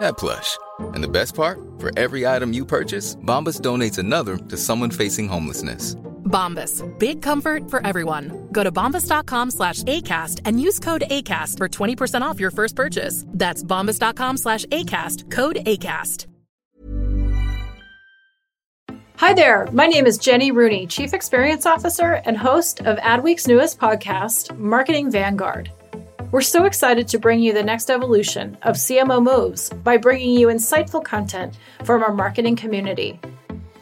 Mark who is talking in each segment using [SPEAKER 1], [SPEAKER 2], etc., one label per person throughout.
[SPEAKER 1] that plush. And the best part, for every item you purchase, Bombas donates another to someone facing homelessness.
[SPEAKER 2] Bombas, big comfort for everyone. Go to bombas.com slash ACAST and use code ACAST for 20% off your first purchase. That's bombas.com slash ACAST, code ACAST.
[SPEAKER 3] Hi there, my name is Jenny Rooney, Chief Experience Officer and host of Adweek's newest podcast, Marketing Vanguard. We're so excited to bring you the next evolution of CMO moves by bringing you insightful content from our marketing community.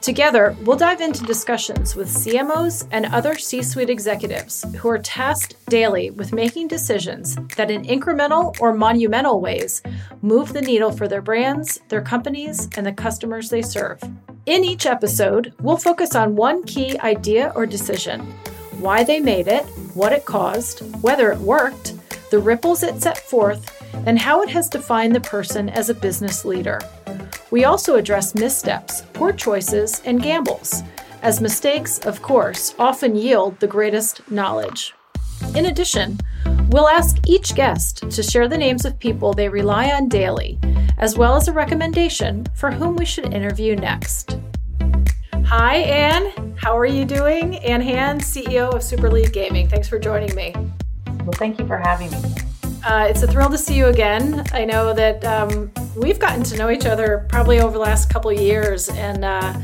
[SPEAKER 3] Together, we'll dive into discussions with CMOs and other C suite executives who are tasked daily with making decisions that, in incremental or monumental ways, move the needle for their brands, their companies, and the customers they serve. In each episode, we'll focus on one key idea or decision why they made it, what it caused, whether it worked the ripples it set forth, and how it has defined the person as a business leader. We also address missteps, poor choices, and gambles, as mistakes, of course, often yield the greatest knowledge. In addition, we'll ask each guest to share the names of people they rely on daily, as well as a recommendation for whom we should interview next. Hi, Ann. How are you doing? Ann Hand, CEO of Super League Gaming. Thanks for joining me.
[SPEAKER 4] Well, thank you for having me.
[SPEAKER 3] Uh, it's a thrill to see you again. I know that um, we've gotten to know each other probably over the last couple years, and uh,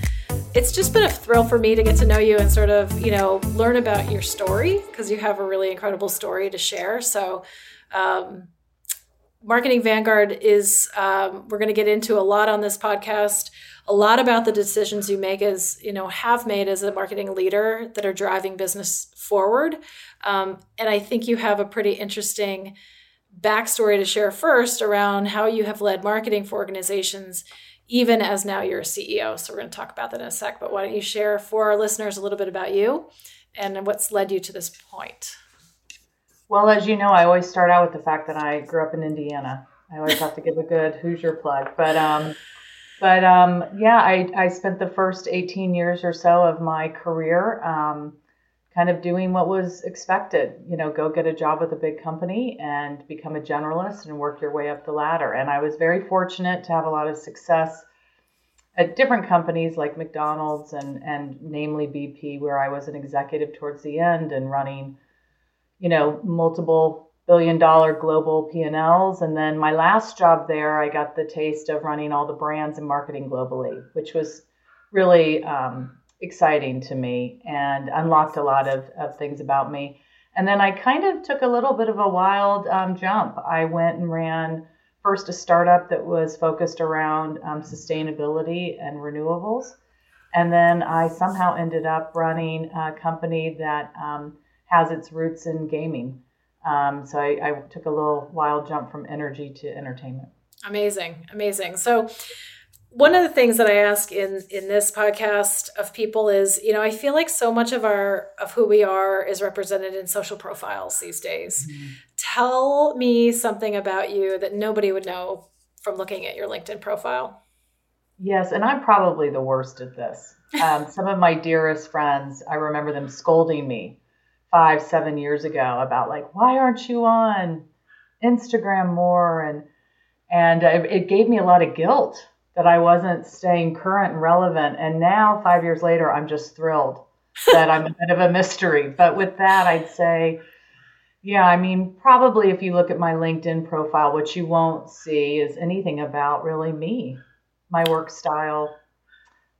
[SPEAKER 3] it's just been a thrill for me to get to know you and sort of, you know, learn about your story because you have a really incredible story to share. So, um, Marketing Vanguard is, um, we're going to get into a lot on this podcast, a lot about the decisions you make as, you know, have made as a marketing leader that are driving business forward. Um, and I think you have a pretty interesting backstory to share first around how you have led marketing for organizations, even as now you're a CEO. So we're going to talk about that in a sec. But why don't you share for our listeners a little bit about you and what's led you to this point?
[SPEAKER 4] Well, as you know, I always start out with the fact that I grew up in Indiana. I always have to give a good Hoosier plug, but um, but um, yeah, I I spent the first 18 years or so of my career um, kind of doing what was expected. You know, go get a job with a big company and become a generalist and work your way up the ladder. And I was very fortunate to have a lot of success at different companies like McDonald's and and namely BP, where I was an executive towards the end and running, you know, multiple billion dollar global P&Ls. And then my last job there, I got the taste of running all the brands and marketing globally, which was really um, exciting to me and unlocked a lot of, of things about me. And then I kind of took a little bit of a wild um, jump. I went and ran first a startup that was focused around um, sustainability and renewables. And then I somehow ended up running a company that um, has its roots in gaming. Um, so I, I took a little wild jump from energy to entertainment.
[SPEAKER 3] Amazing, amazing. So one of the things that I ask in in this podcast of people is, you know, I feel like so much of our of who we are is represented in social profiles these days. Mm-hmm. Tell me something about you that nobody would know from looking at your LinkedIn profile.
[SPEAKER 4] Yes, and I'm probably the worst at this. Um, some of my dearest friends, I remember them scolding me five, seven years ago about like, why aren't you on Instagram more? And and it gave me a lot of guilt that I wasn't staying current and relevant. And now, five years later, I'm just thrilled that I'm a bit of a mystery. But with that, I'd say, yeah, I mean, probably if you look at my LinkedIn profile, what you won't see is anything about really me, my work style.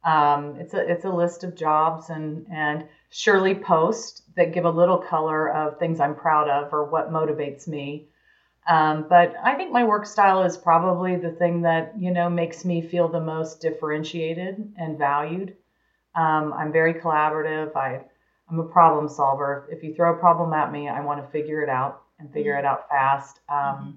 [SPEAKER 4] Um, it's a it's a list of jobs and and surely posts that give a little color of things I'm proud of or what motivates me. Um, but I think my work style is probably the thing that you know makes me feel the most differentiated and valued. Um, I'm very collaborative. I I'm a problem solver. If you throw a problem at me, I want to figure it out and figure mm-hmm. it out fast. Um, mm-hmm.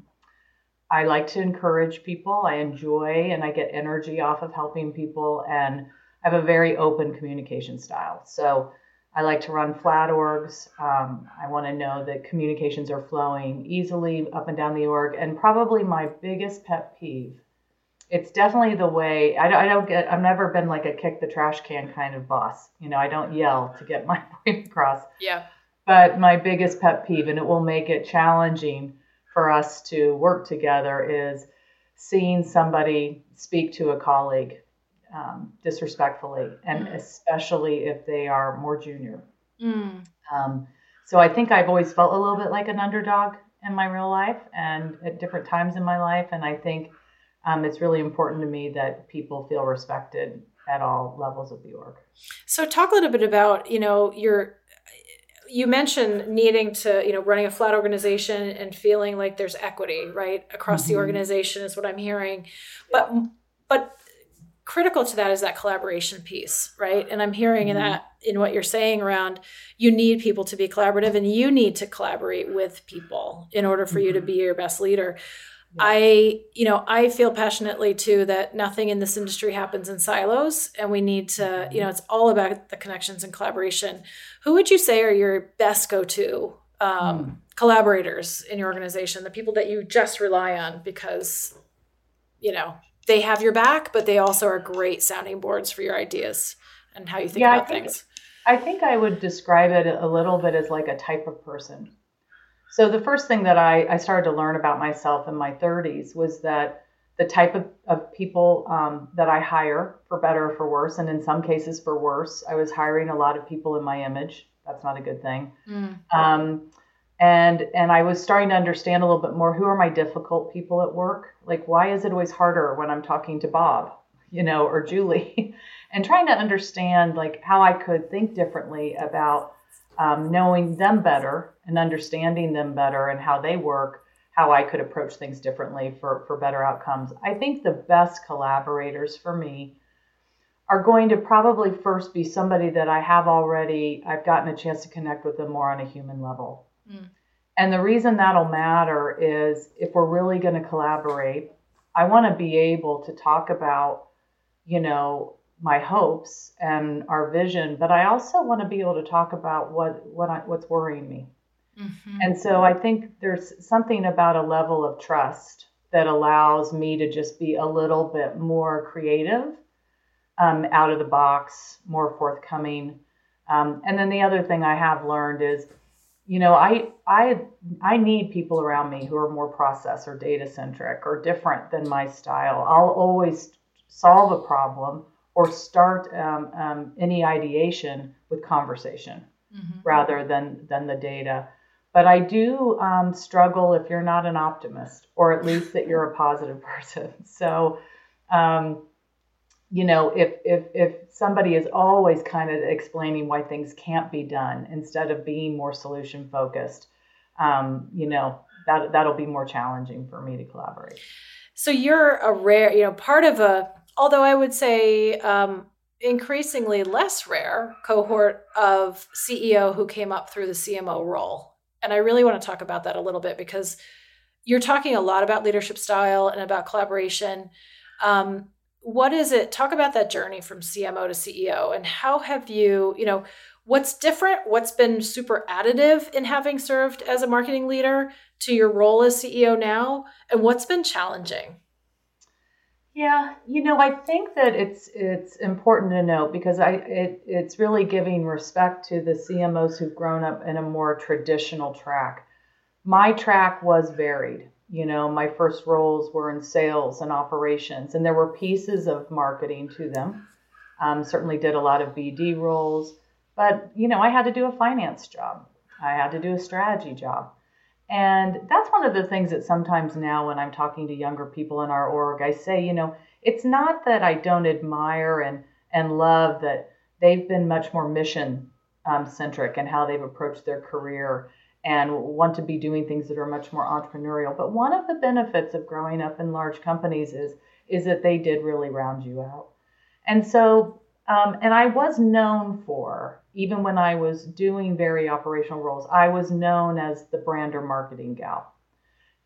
[SPEAKER 4] I like to encourage people. I enjoy and I get energy off of helping people, and I have a very open communication style. So I like to run flat orgs. Um, I want to know that communications are flowing easily up and down the org. And probably my biggest pet peeve, it's definitely the way I don't, I don't get, I've never been like a kick the trash can kind of boss. You know, I don't yell to get my point across.
[SPEAKER 3] Yeah.
[SPEAKER 4] But my biggest pet peeve, and it will make it challenging for us to work together is seeing somebody speak to a colleague um, disrespectfully, and mm. especially if they are more junior. Mm. Um, so I think I've always felt a little bit like an underdog in my real life and at different times in my life. And I think um, it's really important to me that people feel respected at all levels of the org.
[SPEAKER 3] So talk a little bit about, you know, your you mentioned needing to, you know, running a flat organization and feeling like there's equity, right, across mm-hmm. the organization is what I'm hearing. But but critical to that is that collaboration piece, right? And I'm hearing mm-hmm. that in what you're saying around you need people to be collaborative and you need to collaborate with people in order for mm-hmm. you to mm-hmm. be your best leader. I, you know, I feel passionately too that nothing in this industry happens in silos and we need to, you know, it's all about the connections and collaboration. Who would you say are your best go to um, mm. collaborators in your organization, the people that you just rely on because, you know, they have your back, but they also are great sounding boards for your ideas and how you think yeah, about I think, things?
[SPEAKER 4] I think I would describe it a little bit as like a type of person. So the first thing that I, I started to learn about myself in my 30s was that the type of, of people um, that I hire, for better or for worse, and in some cases for worse, I was hiring a lot of people in my image. That's not a good thing. Mm. Um, and and I was starting to understand a little bit more who are my difficult people at work. Like why is it always harder when I'm talking to Bob, you know, or Julie, and trying to understand like how I could think differently about um, knowing them better and understanding them better and how they work, how I could approach things differently for, for better outcomes. I think the best collaborators for me are going to probably first be somebody that I have already, I've gotten a chance to connect with them more on a human level. Mm. And the reason that'll matter is if we're really going to collaborate, I want to be able to talk about, you know, my hopes and our vision, but I also want to be able to talk about what what I, what's worrying me. Mm-hmm. And so I think there's something about a level of trust that allows me to just be a little bit more creative, um, out of the box, more forthcoming. Um, and then the other thing I have learned is, you know, I I I need people around me who are more process or data centric or different than my style. I'll always solve a problem or start um, um, any ideation with conversation mm-hmm. rather than than the data. But I do um, struggle if you're not an optimist, or at least that you're a positive person. So, um, you know, if if if somebody is always kind of explaining why things can't be done instead of being more solution focused, um, you know, that that'll be more challenging for me to collaborate.
[SPEAKER 3] So you're a rare, you know, part of a although I would say um, increasingly less rare cohort of CEO who came up through the CMO role. And I really want to talk about that a little bit because you're talking a lot about leadership style and about collaboration. Um, what is it? Talk about that journey from CMO to CEO and how have you, you know, what's different? What's been super additive in having served as a marketing leader to your role as CEO now? And what's been challenging?
[SPEAKER 4] Yeah, you know, I think that it's it's important to note because I it, it's really giving respect to the CMOs who've grown up in a more traditional track. My track was varied. You know, my first roles were in sales and operations, and there were pieces of marketing to them. Um, certainly did a lot of BD roles, but you know, I had to do a finance job. I had to do a strategy job. And that's one of the things that sometimes now, when I'm talking to younger people in our org, I say, you know, it's not that I don't admire and, and love that they've been much more mission um, centric and how they've approached their career and want to be doing things that are much more entrepreneurial. But one of the benefits of growing up in large companies is is that they did really round you out. And so, um, and I was known for even when I was doing very operational roles, I was known as the brand or marketing gal.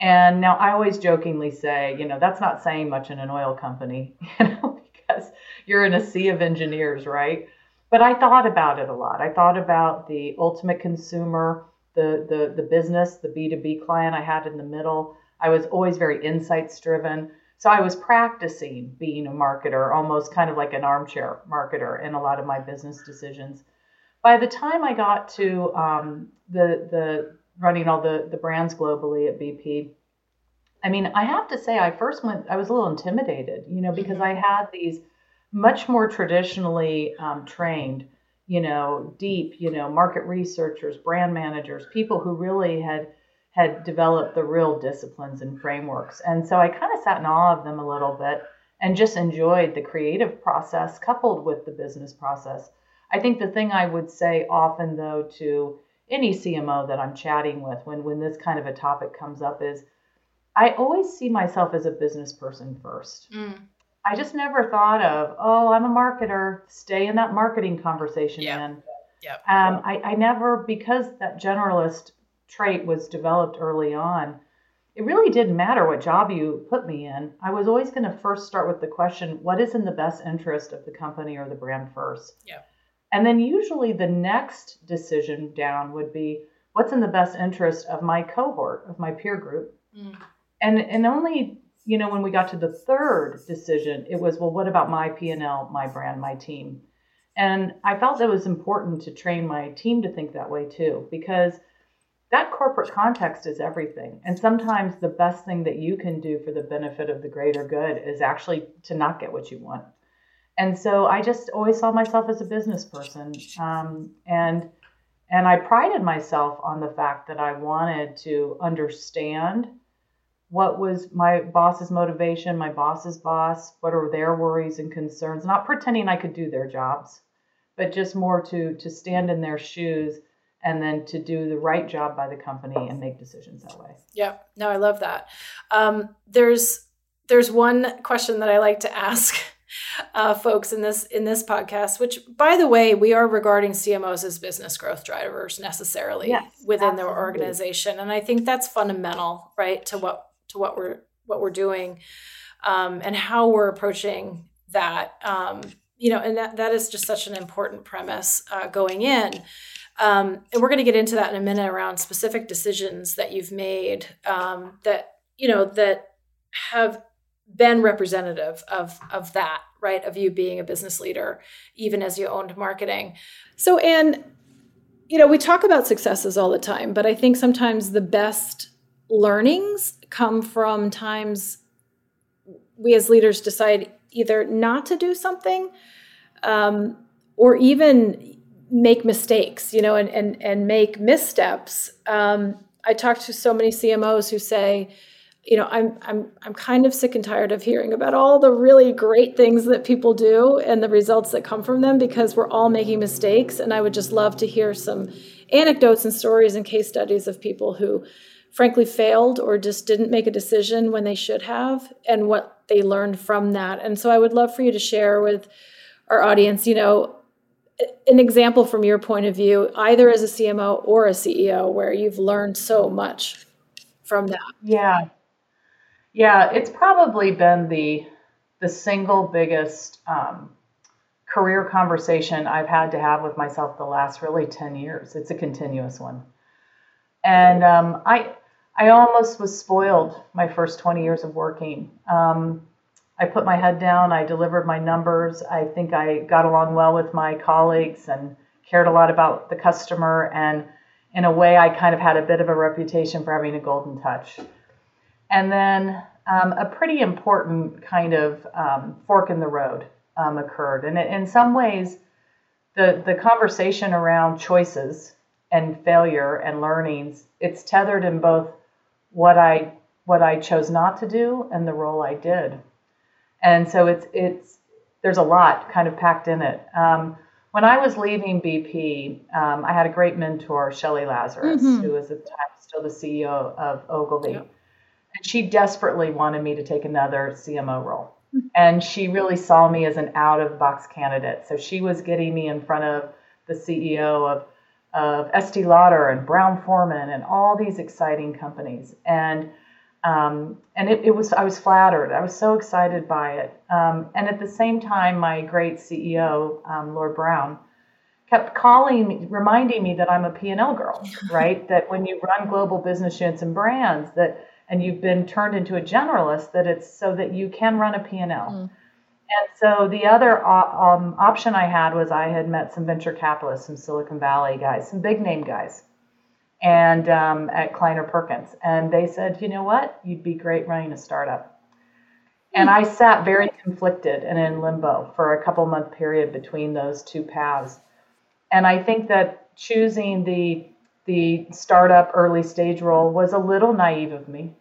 [SPEAKER 4] And now I always jokingly say, you know, that's not saying much in an oil company, you know, because you're in a sea of engineers, right? But I thought about it a lot. I thought about the ultimate consumer, the the the business, the B2B client I had in the middle. I was always very insights driven. So I was practicing being a marketer, almost kind of like an armchair marketer in a lot of my business decisions. By the time I got to um, the the running all the, the brands globally at BP. I mean, I have to say, I first went, I was a little intimidated, you know, because mm-hmm. I had these much more traditionally um, trained, you know, deep, you know, market researchers, brand managers, people who really had had developed the real disciplines and frameworks. And so I kind of sat in awe of them a little bit and just enjoyed the creative process coupled with the business process. I think the thing I would say often though to any CMO that I'm chatting with when when this kind of a topic comes up is I always see myself as a business person first. Mm. I just never thought of, oh, I'm a marketer, stay in that marketing conversation
[SPEAKER 5] yeah.
[SPEAKER 4] then.
[SPEAKER 5] Yep.
[SPEAKER 4] Um, I, I never, because that generalist trait was developed early on, it really didn't matter what job you put me in. I was always going to first start with the question, what is in the best interest of the company or the brand first?
[SPEAKER 5] Yeah.
[SPEAKER 4] And then usually the next decision down would be what's in the best interest of my cohort, of my peer group. Mm. And and only, you know, when we got to the third decision, it was, well, what about my P&L, my brand, my team? And I felt it was important to train my team to think that way too, because that corporate context is everything. And sometimes the best thing that you can do for the benefit of the greater good is actually to not get what you want and so I just always saw myself as a business person, um, and and I prided myself on the fact that I wanted to understand what was my boss's motivation, my boss's boss, what are their worries and concerns, not pretending I could do their jobs, but just more to to stand in their shoes and then to do the right job by the company and make decisions that way.
[SPEAKER 3] Yeah, no, I love that. Um, there's there's one question that I like to ask uh, folks in this in this podcast. Which, by the way, we are regarding CMOs as business growth drivers necessarily
[SPEAKER 4] yes,
[SPEAKER 3] within
[SPEAKER 4] absolutely.
[SPEAKER 3] their organization, and I think that's fundamental, right, to what to what we're what we're doing, um, and how we're approaching that. Um, you know, and that that is just such an important premise uh, going in. Um, and we're going to get into that in a minute around specific decisions that you've made um, that you know that have been representative of of that right of you being a business leader even as you owned marketing so and you know we talk about successes all the time but i think sometimes the best learnings come from times we as leaders decide either not to do something um, or even make mistakes you know and and, and make missteps. Um, i talk to so many cmos who say you know i'm i'm i'm kind of sick and tired of hearing about all the really great things that people do and the results that come from them because we're all making mistakes. And i would just love to hear some anecdotes and stories and case studies of people who frankly failed or just didn't make a decision when they should have and what they learned from that. And so i would love for you to share with our audience you know an example from your point of view either as a cmo or a ceo where you've learned so much from that.
[SPEAKER 4] Yeah. Yeah, it's probably been the the single biggest um, career conversation I've had to have with myself the last really ten years. It's a continuous one, and um, I I almost was spoiled my first twenty years of working. Um, I put my head down. I delivered my numbers. I think I got along well with my colleagues and cared a lot about the customer. And in a way, I kind of had a bit of a reputation for having a golden touch. And then um, a pretty important kind of um, fork in the road um, occurred. And in some ways, the, the conversation around choices and failure and learnings, it's tethered in both what I what I chose not to do and the role I did. And so it's it's there's a lot kind of packed in it. Um, when I was leaving BP, um, I had a great mentor, Shelly Lazarus, mm-hmm. who was at the time still the CEO of Ogilvy. Yep. And she desperately wanted me to take another CMO role. And she really saw me as an out of box candidate. So she was getting me in front of the CEO of, of Estee Lauder and Brown Forman and all these exciting companies. And Um, and it, it, was I was flattered. I was so excited by it. Um, and at the same time, my great CEO, um, Lord Browne, kept calling me, reminding me that I'm a P&L girl, right? that when you run global business units and brands, that and you've been turned into a generalist, that it's so that you can run a P&L. Mm. And so the other um, option I had was I had met some venture capitalists, some Silicon Valley guys, some big name guys, and um, at Kleiner Perkins, and they said, you know what, you'd be great running a startup. And I sat very conflicted and in limbo for a couple month period between those two paths. And I think that choosing the the startup early stage role was a little naive of me,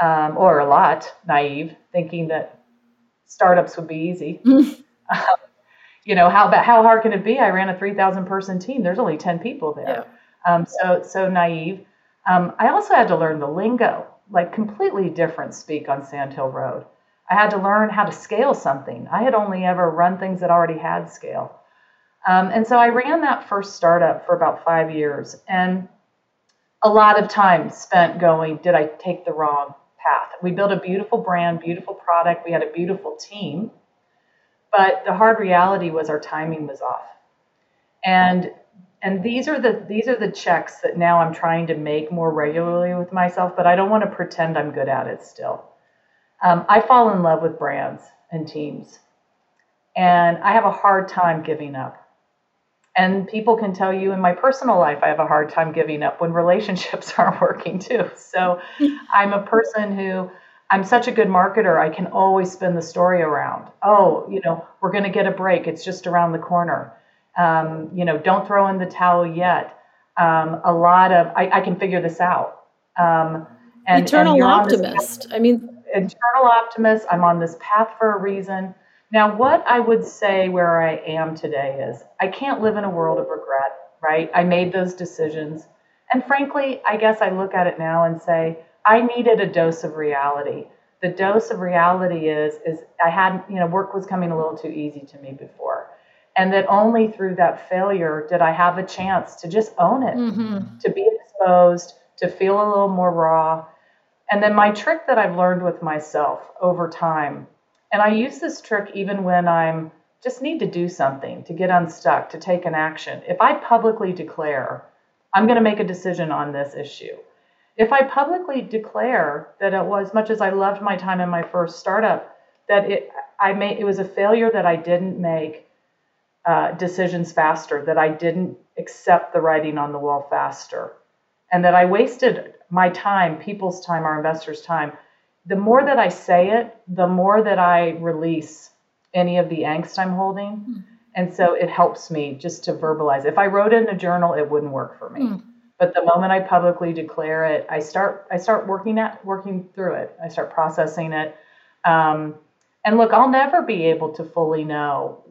[SPEAKER 4] um, or a lot naive, thinking that startups would be easy. um, you know how about how hard can it be? I ran a three thousand person team. There's only ten people there. Yeah. Um, so so naive. Um, I also had to learn the lingo, like completely different speak on Sand Hill Road. I had to learn how to scale something. I had only ever run things that already had scale. Um, and so I ran that first startup for about five years, and a lot of time spent going, did I take the wrong. We built a beautiful brand, beautiful product. We had a beautiful team. But the hard reality was our timing was off. And and these are the these are the checks that now I'm trying to make more regularly with myself, but I don't want to pretend I'm good at it still. Um, I fall in love with brands and teams, and I have a hard time giving up. And people can tell you in my personal life, I have a hard time giving up when relationships aren't working too. So I'm a person who I'm such a good marketer, I can always spin the story around. Oh, you know, we're going to get a break. It's just around the corner. Um, you know, don't throw in the towel yet. Um, a lot of, I, I, can figure this out. Um,
[SPEAKER 3] and, eternal and optimist. I mean,
[SPEAKER 4] eternal optimist. I'm on this path for a reason. Now, what I would say where I am today is I can't live in a world of regret, right? I made those decisions. And frankly, I guess I look at it now and say, I needed a dose of reality. The dose of reality is is I had, you know, work was coming a little too easy to me before. And that only through that failure did I have a chance to just own it, mm-hmm. to be exposed, to feel a little more raw. And then my trick that I've learned with myself over time and I use this trick even when I'm just need to do something, to get unstuck, to take an action. If I publicly declare, I'm going to make a decision on this issue. If I publicly declare that it was, as much as I loved my time in my first startup, that it I made it was a failure that I didn't make uh, decisions faster, that I didn't accept the writing on the wall faster, and that I wasted my time, people's time, our investors' time the more that I say it, the more that I release any of the angst I'm holding. Mm. And so it helps me just to verbalize. If I wrote it in a journal, it wouldn't work for me. Mm. But the moment I publicly declare it, I start I start working at working through it. I start processing it. Um, and look, I'll never be able to fully know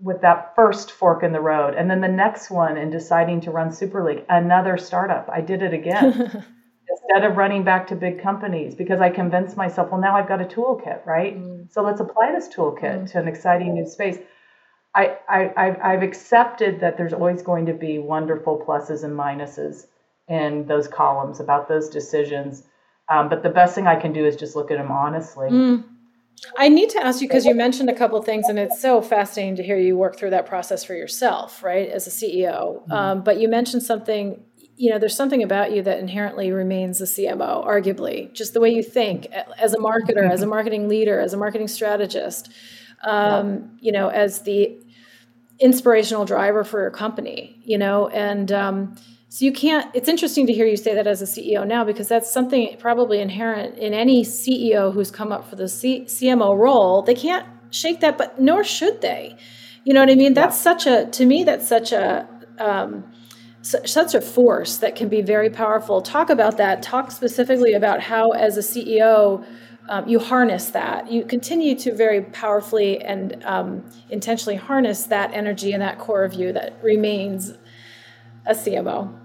[SPEAKER 4] with that first fork in the road, and then the next one in deciding to run Super League, another startup. I did it again. instead of running back to big companies because I convinced myself, well, now I've got a toolkit, right? Mm. So let's apply this toolkit mm. to an exciting new space. I, I, I've accepted that there's always going to be wonderful pluses and minuses in those columns about those decisions. Um, but the best thing I can do is just look at them honestly. Mm.
[SPEAKER 3] I need to ask you because you mentioned a couple things, and it's so fascinating to hear you work through that process for yourself, right, as a CEO. Mm-hmm. Um, but you mentioned something you know, there's something about you that inherently remains a CMO, arguably, just the way you think as a marketer, as a marketing leader, as a marketing strategist, um, you know, as the inspirational driver for your company, you know, and um, so you can't, it's interesting to hear you say that as a CEO now because that's something probably inherent in any CEO who's come up for the C- CMO role. They can't shake that, but nor should they. You know what I mean? That's yeah. such a, to me, that's such a, um, such a force that can be very powerful. Talk about that. Talk specifically about how, as a CEO, um, you harness that. You continue to very powerfully and um, intentionally harness that energy and that core of you that remains a CMO.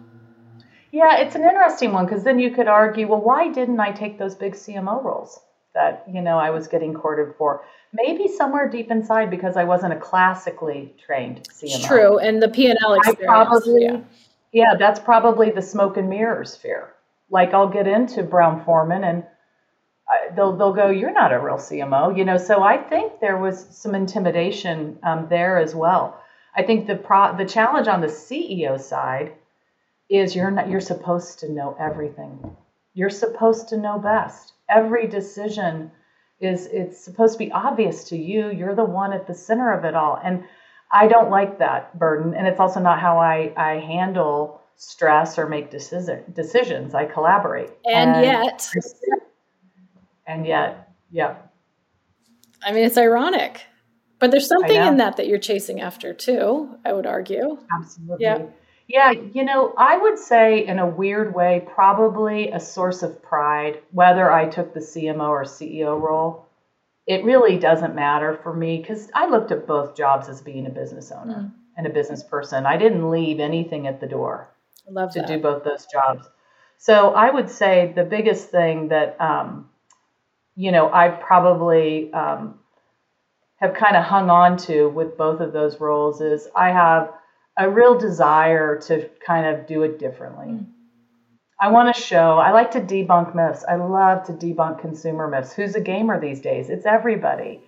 [SPEAKER 4] Yeah, it's an interesting one because then you could argue, well, why didn't I take those big CMO roles that you know I was getting courted for? Maybe somewhere deep inside because I wasn't a classically trained CMO.
[SPEAKER 3] True, and the P and L experience. I probably, yeah
[SPEAKER 4] yeah, that's probably the smoke and mirrors fear. Like I'll get into Brown Forman and uh, they'll they'll go, "You're not a real CMO," you know. So I think there was some intimidation um, there as well. I think the pro the challenge on the CEO side is you're not you're supposed to know everything. You're supposed to know best. Every decision is it's supposed to be obvious to you. You're the one at the center of it all, and I don't like that burden, and it's also not how I I handle stress or make decision, decisions. I collaborate,
[SPEAKER 3] and, and yet
[SPEAKER 4] and yet, yeah.
[SPEAKER 3] I mean, it's ironic, but there's something in that that you're chasing after too, I would argue.
[SPEAKER 4] Absolutely. Yeah. Yeah, you know, I would say in a weird way, probably a source of pride, whether I took the CMO or CEO role. It really doesn't matter for me because I looked at both jobs as being a business owner mm. and a business person. I didn't leave anything at the door Love to
[SPEAKER 3] that.
[SPEAKER 4] do both those jobs. So I would say the biggest thing that um, you know, I probably um, have kind of hung on to with both of those roles is I have a real desire to kind of do it differently. Mm. I want to show, I like to debunk myths. I love to debunk consumer myths. Who's a gamer these days? It's everybody.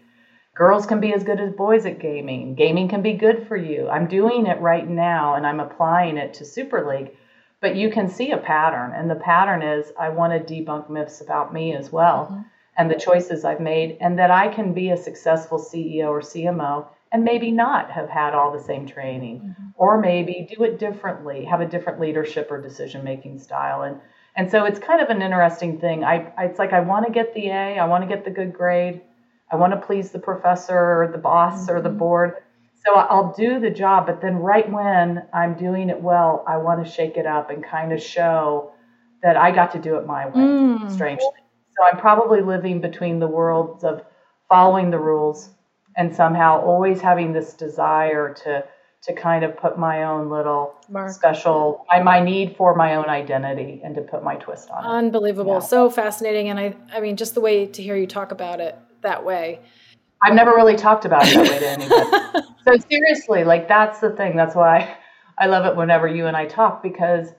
[SPEAKER 4] Girls can be as good as boys at gaming. Gaming can be good for you. I'm doing it right now and I'm applying it to Super League. But you can see a pattern, and the pattern is I want to debunk myths about me as well. Mm-hmm and the choices I've made, and that I can be a successful CEO or CMO and maybe not have had all the same training, mm-hmm. or maybe do it differently, have a different leadership or decision making style. And and so it's kind of an interesting thing. I, it's like I want to get the A, I want to get the good grade, I want to please the professor or the boss mm-hmm. or the mm-hmm. board. So I'll do the job, but then right when I'm doing it well, I want to shake it up and kind of show that I got to do it my way, mm. strangely. So I'm probably living between the worlds of following the rules and somehow always having this desire to to kind of put my own little Mark. special my, my need for my own identity and to put my twist on
[SPEAKER 3] it. Unbelievable. Yeah. So fascinating and I I mean just the way to hear you talk about it that way.
[SPEAKER 4] I've never really talked about it that way to anybody. so seriously, like that's the thing. That's why I love it whenever you and I talk because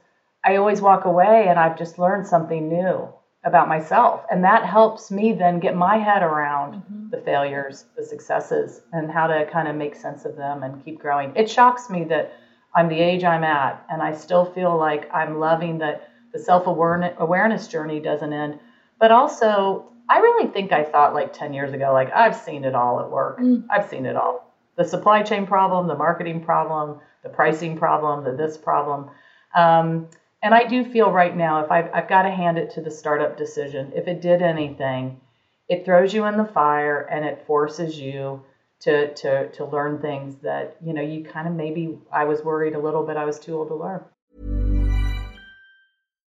[SPEAKER 4] I always walk away and I've just learned something new about myself. And that helps me then get my head around mm-hmm. The failures, the successes, and how to kind of make sense of them and keep growing. It shocks me that I'm the age I'm at, and I still feel like I'm loving that the self awareness journey doesn't end. But also, I really think I thought like 10 years ago, like, I've seen it all at work. Mm. I've seen it all. The supply chain problem, the marketing problem, the pricing problem, the this problem. Um, and I do feel right now, if I've, I've got to hand it to the startup decision, if it did anything, it throws you in the fire and it forces you to to to learn things that you know you kind of maybe I was worried a little bit I was too old to learn.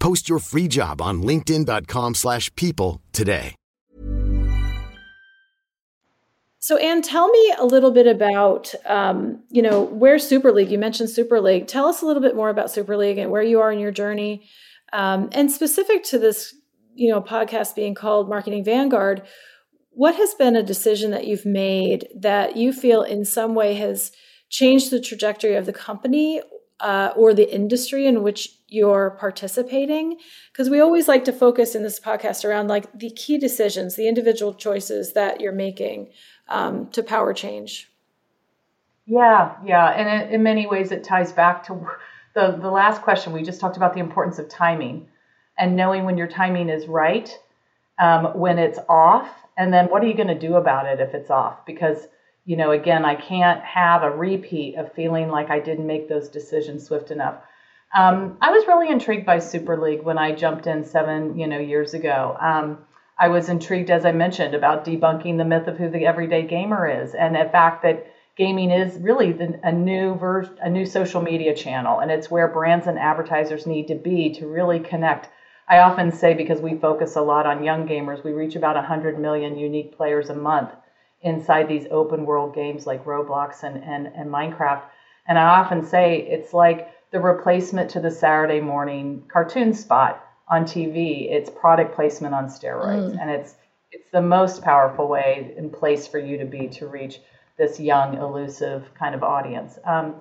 [SPEAKER 6] Post your free job on linkedin.com slash people today.
[SPEAKER 3] So, Ann, tell me a little bit about, um, you know, where Super League. You mentioned Super League. Tell us a little bit more about Super League and where you are in your journey, um, and specific to this, you know, podcast being called Marketing Vanguard. What has been a decision that you've made that you feel in some way has changed the trajectory of the company uh, or the industry in which you're participating because we always like to focus in this podcast around like the key decisions the individual choices that you're making um, to power change
[SPEAKER 4] yeah yeah and in, in many ways it ties back to the, the last question we just talked about the importance of timing and knowing when your timing is right um, when it's off, and then what are you going to do about it if it's off? Because you know, again, I can't have a repeat of feeling like I didn't make those decisions swift enough. Um, I was really intrigued by Super League when I jumped in seven, you know, years ago. Um, I was intrigued, as I mentioned, about debunking the myth of who the everyday gamer is, and the fact that gaming is really the, a new ver- a new social media channel, and it's where brands and advertisers need to be to really connect. I often say because we focus a lot on young gamers, we reach about 100 million unique players a month inside these open world games like Roblox and, and, and Minecraft. And I often say it's like the replacement to the Saturday morning cartoon spot on TV. It's product placement on steroids, mm. and it's it's the most powerful way in place for you to be to reach this young, elusive kind of audience. Um,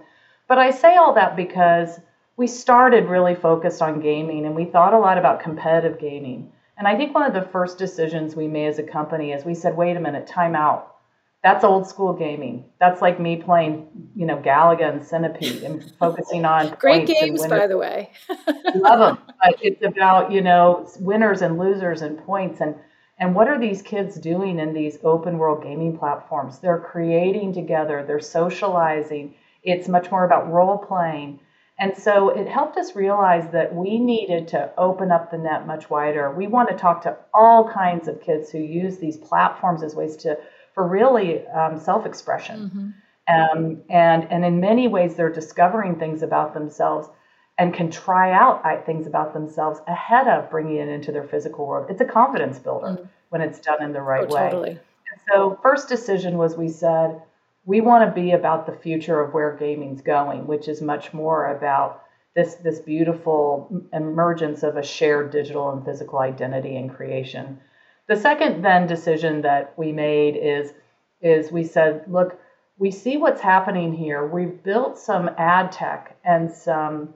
[SPEAKER 4] but I say all that because we started really focused on gaming, and we thought a lot about competitive gaming. And I think one of the first decisions we made as a company is we said, wait a minute, time out that's old school gaming. That's like me playing, you know, Galaga and Centipede and focusing on
[SPEAKER 3] great games, by the way.
[SPEAKER 4] Love them. But it's about you know winners and losers and points and and what are these kids doing in these open world gaming platforms? They're creating together. They're socializing. It's much more about role playing. And so it helped us realize that we needed to open up the net much wider. We want to talk to all kinds of kids who use these platforms as ways to for really um, self-expression. Mm-hmm. Um, and and in many ways, they're discovering things about themselves and can try out things about themselves ahead of bringing it into their physical world. It's a confidence builder mm-hmm. when it's done in the right
[SPEAKER 3] oh,
[SPEAKER 4] way.
[SPEAKER 3] Totally.
[SPEAKER 4] And so, first decision was we said we want to be about the future of where gaming's going, which is much more about this this beautiful emergence of a shared digital and physical identity and creation the second then decision that we made is is we said, look, we see what's happening here. We've built some ad tech and some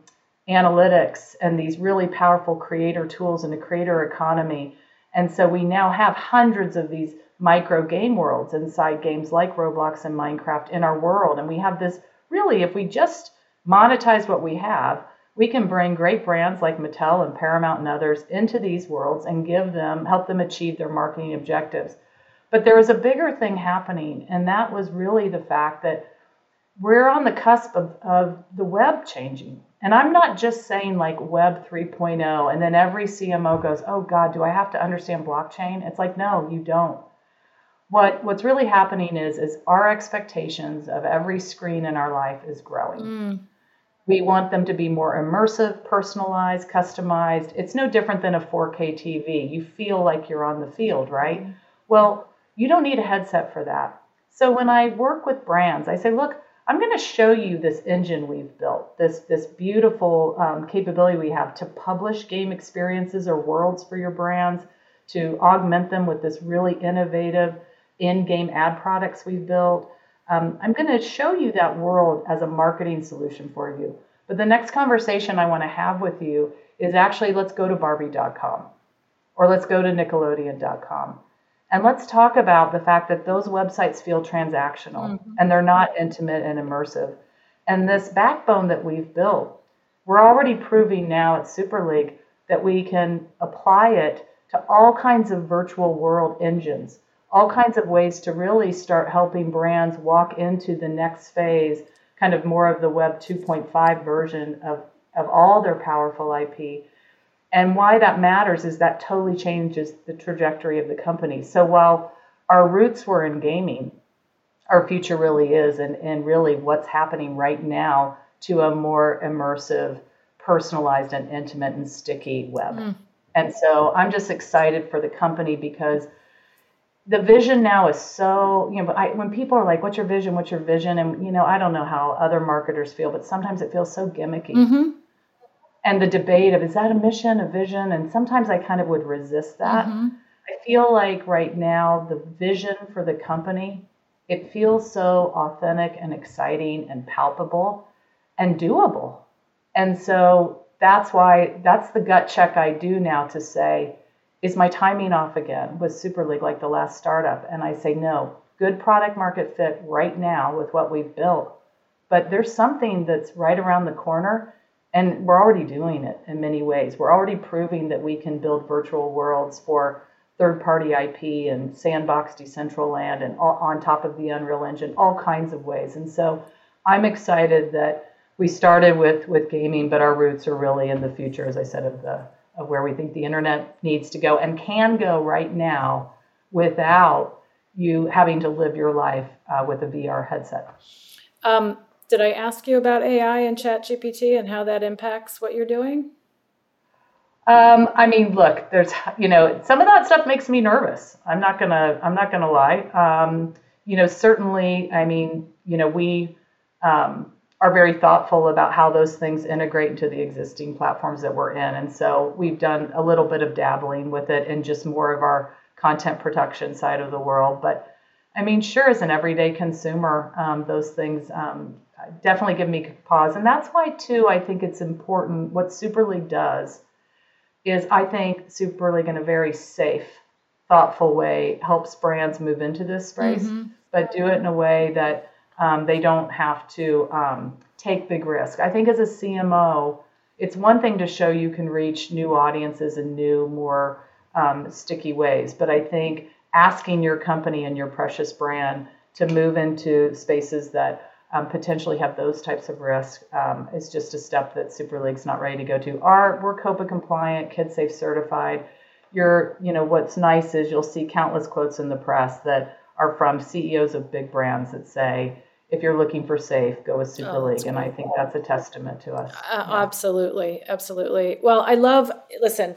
[SPEAKER 4] analytics and these really powerful creator tools in the creator economy. And so we now have hundreds of these micro game worlds inside games like Roblox and Minecraft in our world. And we have this really, if we just monetize what we have, we can bring great brands like Mattel and Paramount and others into these worlds and give them, help them achieve their marketing objectives. But there was a bigger thing happening, and that was really the fact that we're on the cusp of, of the web changing. And I'm not just saying like Web 3.0, and then every CMO goes, oh God, do I have to understand blockchain? It's like, no, you don't. What, what's really happening is, is our expectations of every screen in our life is growing. Mm. We want them to be more immersive, personalized, customized. It's no different than a 4K TV. You feel like you're on the field, right? Well, you don't need a headset for that. So when I work with brands, I say, look, I'm going to show you this engine we've built, this this beautiful um, capability we have to publish game experiences or worlds for your brands, to augment them with this really innovative in-game ad products we've built, um, I'm going to show you that world as a marketing solution for you. But the next conversation I want to have with you is actually let's go to Barbie.com or let's go to Nickelodeon.com. And let's talk about the fact that those websites feel transactional mm-hmm. and they're not intimate and immersive. And this backbone that we've built, we're already proving now at Super League that we can apply it to all kinds of virtual world engines all kinds of ways to really start helping brands walk into the next phase, kind of more of the Web 2.5 version of, of all their powerful IP. And why that matters is that totally changes the trajectory of the company. So while our roots were in gaming, our future really is, and, and really what's happening right now to a more immersive, personalized, and intimate and sticky web. Mm. And so I'm just excited for the company because the vision now is so you know I, when people are like what's your vision? What's your vision? And you know i don't know how other marketers feel but sometimes it feels so gimmicky. Mm-hmm. and the debate of is that a mission a vision? And sometimes i kind of would resist that. Mm-hmm. i feel like right now the vision for the company it feels so authentic and exciting and palpable and doable. And so that's why that's the gut check i do now to say is my timing off again with Super League like the last startup? And I say, no, good product market fit right now with what we've built. But there's something that's right around the corner, and we're already doing it in many ways. We're already proving that we can build virtual worlds for third party IP and sandbox Decentraland and all, on top of the Unreal Engine, all kinds of ways. And so I'm excited that we started with, with gaming, but our roots are really in the future, as I said, of the of where we think the internet needs to go and can go right now without you having to live your life uh, with a VR headset.
[SPEAKER 3] Um, did I ask you about AI and ChatGPT and how that impacts what you're doing?
[SPEAKER 4] Um, I mean, look, there's, you know, some of that stuff makes me nervous. I'm not gonna, I'm not gonna lie. Um, you know, certainly, I mean, you know, we um, are very thoughtful about how those things integrate into the existing platforms that we're in, and so we've done a little bit of dabbling with it in just more of our content production side of the world. But I mean, sure, as an everyday consumer, um, those things um, definitely give me pause, and that's why too. I think it's important what Super League does is I think Super League in a very safe, thoughtful way helps brands move into this space, mm-hmm. but do it in a way that um, they don't have to um, take big risk. I think as a CMO, it's one thing to show you can reach new audiences in new, more um, sticky ways, but I think asking your company and your precious brand to move into spaces that um, potentially have those types of risk um, is just a step that Super League's not ready to go to. Our we're COPPA compliant, KidSafe certified. You're, you know, what's nice is you'll see countless quotes in the press that are from CEOs of big brands that say, if you're looking for safe, go with Super oh, League. And I think that's a testament to us.
[SPEAKER 3] Uh, yeah. Absolutely. Absolutely. Well, I love, listen,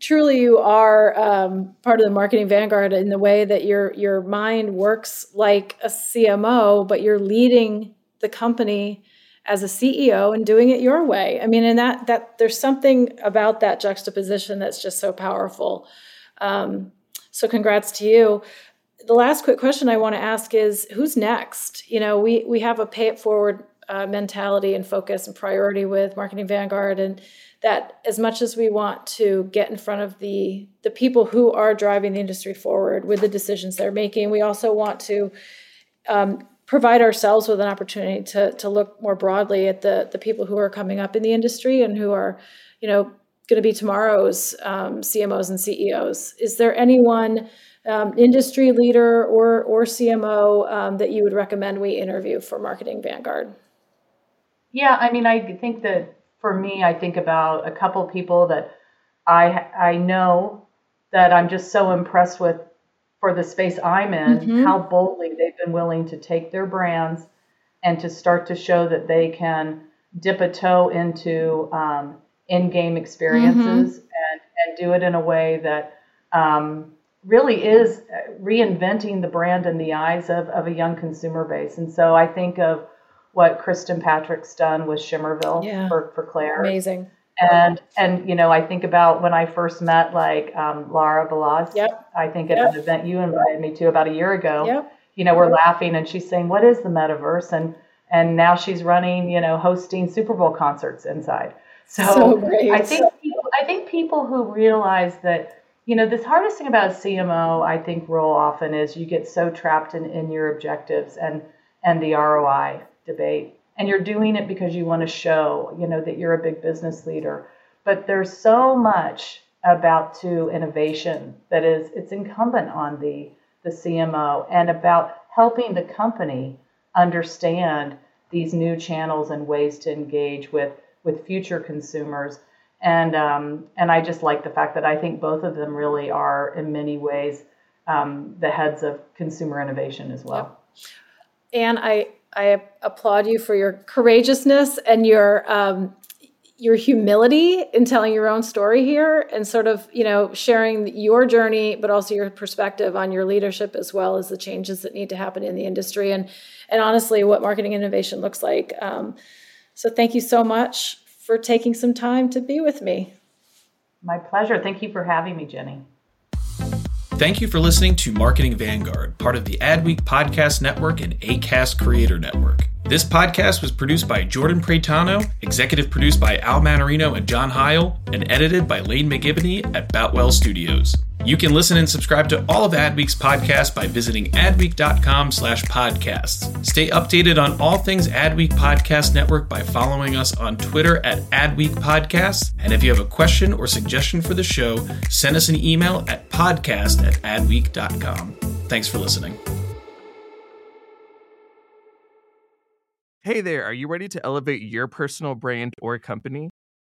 [SPEAKER 3] truly you are um, part of the marketing vanguard in the way that your your mind works like a CMO, but you're leading the company as a CEO and doing it your way. I mean, and that that there's something about that juxtaposition that's just so powerful. Um, so, congrats to you. The last quick question I want to ask is, who's next? You know, we we have a pay it forward uh, mentality and focus and priority with Marketing Vanguard, and that as much as we want to get in front of the the people who are driving the industry forward with the decisions they're making, we also want to um, provide ourselves with an opportunity to to look more broadly at the the people who are coming up in the industry and who are, you know, going to be tomorrow's um, CMOs and CEOs. Is there anyone? Um, industry leader or or CMO um, that you would recommend we interview for Marketing Vanguard?
[SPEAKER 4] Yeah, I mean, I think that for me, I think about a couple people that I I know that I'm just so impressed with for the space I'm in, mm-hmm. how boldly they've been willing to take their brands and to start to show that they can dip a toe into um, in-game experiences mm-hmm. and, and do it in a way that um, really is reinventing the brand in the eyes of, of a young consumer base. And so I think of what Kristin Patrick's done with Shimmerville yeah. for, for Claire.
[SPEAKER 3] Amazing
[SPEAKER 4] and and you know i think about when i first met like um, lara balazs
[SPEAKER 3] yep.
[SPEAKER 4] i think at yep. an event you invited me to about a year ago
[SPEAKER 3] yep.
[SPEAKER 4] you know we're laughing and she's saying what is the metaverse and and now she's running you know hosting super bowl concerts inside so, so i think people, i think people who realize that you know this hardest thing about cmo i think role often is you get so trapped in, in your objectives and and the roi debate and you're doing it because you want to show, you know, that you're a big business leader. But there's so much about to innovation that is it's incumbent on the the CMO and about helping the company understand these new channels and ways to engage with with future consumers. And um, and I just like the fact that I think both of them really are in many ways um, the heads of consumer innovation as well.
[SPEAKER 3] Yep. And I I applaud you for your courageousness and your um, your humility in telling your own story here and sort of you know sharing your journey but also your perspective on your leadership as well as the changes that need to happen in the industry and and honestly what marketing innovation looks like um, so thank you so much for taking some time to be with me
[SPEAKER 4] my pleasure thank you for having me jenny
[SPEAKER 7] Thank you for listening to Marketing Vanguard, part of the Adweek Podcast Network and ACAST Creator Network. This podcast was produced by Jordan Pretano, executive produced by Al Manarino and John Heil, and edited by Lane McGibney at Boutwell Studios. You can listen and subscribe to all of Adweek's podcasts by visiting adweek.com slash podcasts. Stay updated on all things Adweek Podcast Network by following us on Twitter at Adweek Podcasts. And if you have a question or suggestion for the show, send us an email at podcast at adweek.com. Thanks for listening.
[SPEAKER 8] Hey there, are you ready to elevate your personal brand or company?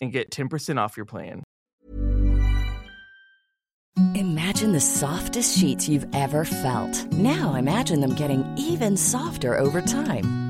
[SPEAKER 8] and get 10% off your plan.
[SPEAKER 9] Imagine the softest sheets you've ever felt. Now imagine them getting even softer over time.